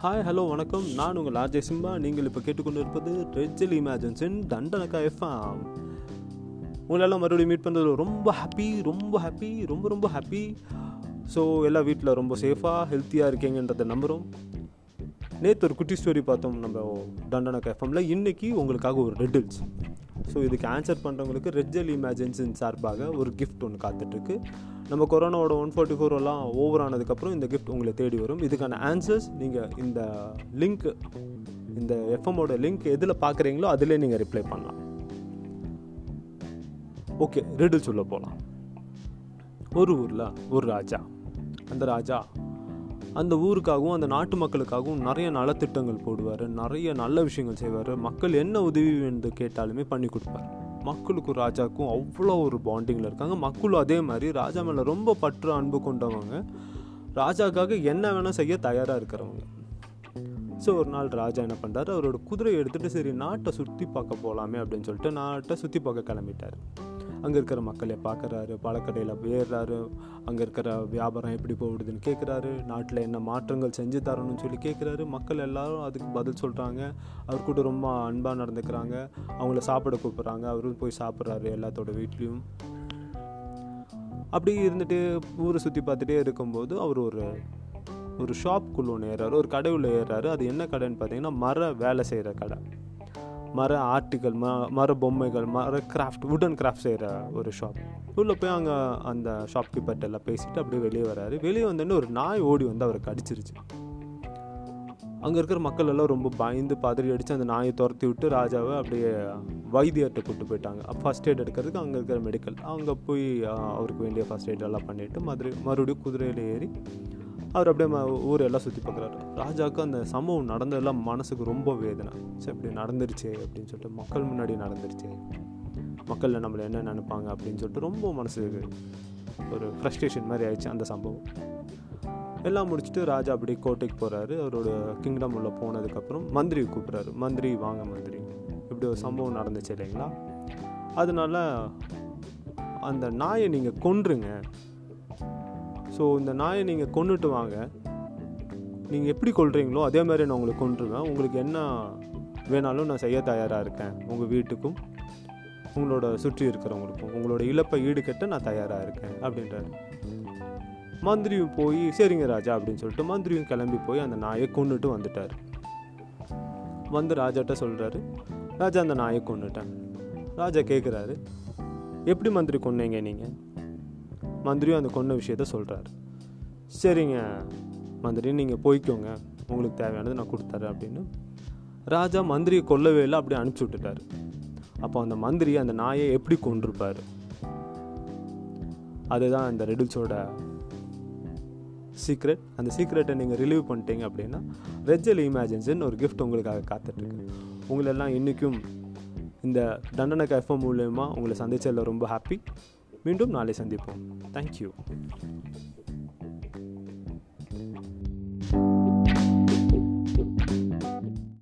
Hi hello வணக்கம். நான் உங்கள் ஆர்ஜே சிம்பா. நீங்கள் இப்போ கேட்டுக்கொண்டு இருப்பது ரெஜல் இமேஜன்ஸின் தண்டனக்கா எஃப்எம் உங்களெல்லாம் மறுபடியும் மீட் பண்ணுறது ரொம்ப ஹாப்பி ரொம்ப ஹாப்பி ரொம்ப ரொம்ப ஹாப்பி ஸோ எல்லா வீட்டில் ரொம்ப சேஃபாக ஹெல்த்தியாக இருக்கீங்கன்றதை நம்புகிறோம் நேற்று ஒரு குட்டி ஸ்டோரி பார்த்தோம் நம்ம தண்டனக்கா எஃப்எம்மில் இன்றைக்கி உங்களுக்காக ஒரு ரெட்டில்ஸ் ஸோ இதுக்கு ஆன்சர் பண்ணுறவங்களுக்கு ரெட்ஜல் இமேஜன்ஸின் சார்பாக ஒரு கிஃப்ட் ஒன்று காத்துட்ருக்கு. நம்ம கொரோனாவோட ஒன் ஃபார்ட்டி ஃபோர் எல்லாம் ஓவர் ஆனதுக்கப்புறம் இந்த கிஃப்ட் உங்களை தேடி வரும். இதுக்கான ஆன்சர்ஸ் நீங்கள் இந்த லிங்க் இந்த எஃப்எம்மோட லிங்க் எதில் பார்க்குறீங்களோ அதிலே நீங்கள் ரிப்ளை பண்ணலாம். ஓகே ரெடில் சொல்ல போகலாம் ஒரு ஊரில் ஒரு ராஜா. அந்த ராஜா அந்த ஊருக்காகவும் அந்த நாட்டு மக்களுக்காகவும் நிறைய நலத்திட்டங்கள் போடுவார் நிறைய நல்ல விஷயங்கள் செய்வார். மக்கள் என்ன உதவி வேண்டு கேட்டாலுமே பண்ணி கொடுப்பார். மக்களுக்கும் ராஜாவுக்கும் அவ்வளோ ஒரு பாண்டிங்கில் இருக்காங்க. மக்களும் அதே மாதிரி ராஜா மேலே ரொம்ப பற்று அன்பு கொண்டவங்க. ராஜாக்காக என்ன வேணால் செய்ய தயாராக இருக்கிறவங்க. ஸோ ஒரு நாள் ராஜா என்ன பண்ணுறாரு அவரோட குதிரையை எடுத்துகிட்டு சரி நாட்டை சுற்றி பார்க்க போகலாமே அப்படின்னு சொல்லிட்டு நாட்டை சுற்றி பார்க்க கிளம்பிட்டார். அங்கே இருக்கிற மக்களை பார்க்குறாரு பழக்கடையில் ஏறுறாரு அங்கே இருக்கிற வியாபாரம் எப்படி போடுதுன்னு கேட்குறாரு நாட்டில் என்ன மாற்றங்கள் செஞ்சு தரணும்னு சொல்லி கேட்குறாரு. மக்கள் எல்லாரும் அதுக்கு பதில் சொல்கிறாங்க அவர் கூட ரொம்ப அன்பாக நடந்துக்கிறாங்க. அவங்கள சாப்பிட கூப்பிட்றாங்க. அவரும் போய் சாப்பிட்றாரு எல்லாத்தோட வீட்லேயும். அப்படி இருந்துட்டு ஊரை சுற்றி பார்த்துட்டே இருக்கும்போது அவர் ஒரு ஒரு ஷாப்புக்குள்ளே ஒன்று ஏறாரு ஒரு கடை உள்ள ஏறாரு அது என்ன கடைன்னு பார்த்தீங்கன்னா மர வேலை செய்கிற கடை. மர ஆர்ட்டுகள் ம மர பொம்மைகள் மர கிராஃப்ட் வுடன் கிராஃப்ட் செய்கிற ஒரு ஷாப் உள்ளே போய் அங்கே அந்த ஷாப்கீப்பர்ட்ட எல்லாம் பேசிட்டு அப்படியே வெளியே வராரு. வெளியே வந்தோடனே ஒரு நாய் ஓடி வந்து அவரை கடிச்சிருச்சு அங்கே இருக்கிற மக்கள் எல்லாம் ரொம்ப பயந்து பதறி அடித்து அந்த நாயை துரத்தி விட்டு ராஜாவை அப்படியே வைத்தியர்கிட்ட கூப்பிட்டு போயிட்டாங்க. ஃபஸ்ட் எய்ட் எடுக்கிறதுக்கு அங்கே இருக்கிற மெடிக்கல் அங்கே போய் அவருக்கு வேண்டிய ஃபஸ்ட் எய்ட் எல்லாம் பண்ணிவிட்டு மதுரை மறுபடியும் குதிரையில் ஏறி அவர் அப்படியே ஊர் எல்லாம் சுற்றி பார்க்குறாரு ராஜாவுக்கு அந்த சம்பவம் நடந்ததெல்லாம் மனசுக்கு ரொம்ப வேதனை. சரி இப்படி நடந்துருச்சு அப்படின்னு சொல்லிட்டு மக்கள் முன்னாடி நடந்துருச்சு. மக்களில் நம்மளை என்ன நினைப்பாங்க அப்படின்னு சொல்லிட்டு ரொம்ப மனசுக்கு ஒரு ஃப்ரஸ்ட்ரேஷன் மாதிரி ஆயிடுச்சு அந்த சம்பவம். எல்லாம் முடிச்சுட்டு ராஜா அப்படி கோட்டைக்கு போகிறாரு அவரோட கிங்டம் உள்ள போனதுக்கப்புறம் மந்திரி கூப்பிட்றாரு. மந்திரி வாங்க மந்திரி. இப்படி ஒரு சம்பவம் நடந்துச்சு இல்லைங்களா? அதனால அந்த நாயை நீங்கள் கொன்றுங்க. ஸோ இந்த நாயை நீங்கள் கொண்டுட்டு வாங்க. நீங்கள் எப்படி கொள்றீங்களோ அதே மாதிரி நான் உங்களுக்கு கொண்டுருவேன் உங்களுக்கு என்ன வேணாலும் நான் செய்ய தயாராக இருக்கேன். உங்கள் வீட்டுக்கும் உங்களோட சுற்றி இருக்கிறவங்களுக்கும். உங்களோட இழப்பை ஈடுகட்ட நான் தயாராக இருக்கேன் அப்படின்றாரு. மந்திரியும் போய் சரிங்க ராஜா அப்படின்னு சொல்லிட்டு மந்திரியும் கிளம்பி போய் அந்த நாயை கொண்டுட்டு வந்துட்டார். வந்து ராஜாட்ட சொல்கிறாரு ராஜா அந்த நாயை கொண்டுட்டேன் ராஜா கேட்குறாரு எப்படி மந்திரி கொன்னீங்க நீங்கள் மந்திரியும் அந்த கொன்ன விஷயத்த சொல்கிறாரு சரிங்க மந்திரி நீங்கள் போய்க்கோங்க. உங்களுக்கு தேவையானது நான் கொடுத்துறேன் அப்படின்னு ராஜா மந்திரியை கொல்லவே இல்லை அப்படியே அனுப்பிச்சி விட்டுட்டாரு. அப்போ அந்த மந்திரி அந்த நாயை எப்படி கொண்டிருப்பார் அதுதான் அந்த ரெடில்ஸோட சீக்ரெட் அந்த சீக்ரெட்டை நீங்கள் ரிலீவ் பண்ணிட்டீங்க அப்படின்னா ரெஜல் இமேஜின்ஸ்னு ஒரு கிஃப்ட் உங்களுக்காக காத்துட்ருக்கு. உங்களெல்லாம் இன்றைக்கும் இந்த தண்டனை கஃபம் மூலயமா உங்களை சந்திச்சதில் ரொம்ப ஹாப்பி மீண்டும் நாளை சந்திப்போம். தேங்க்யூ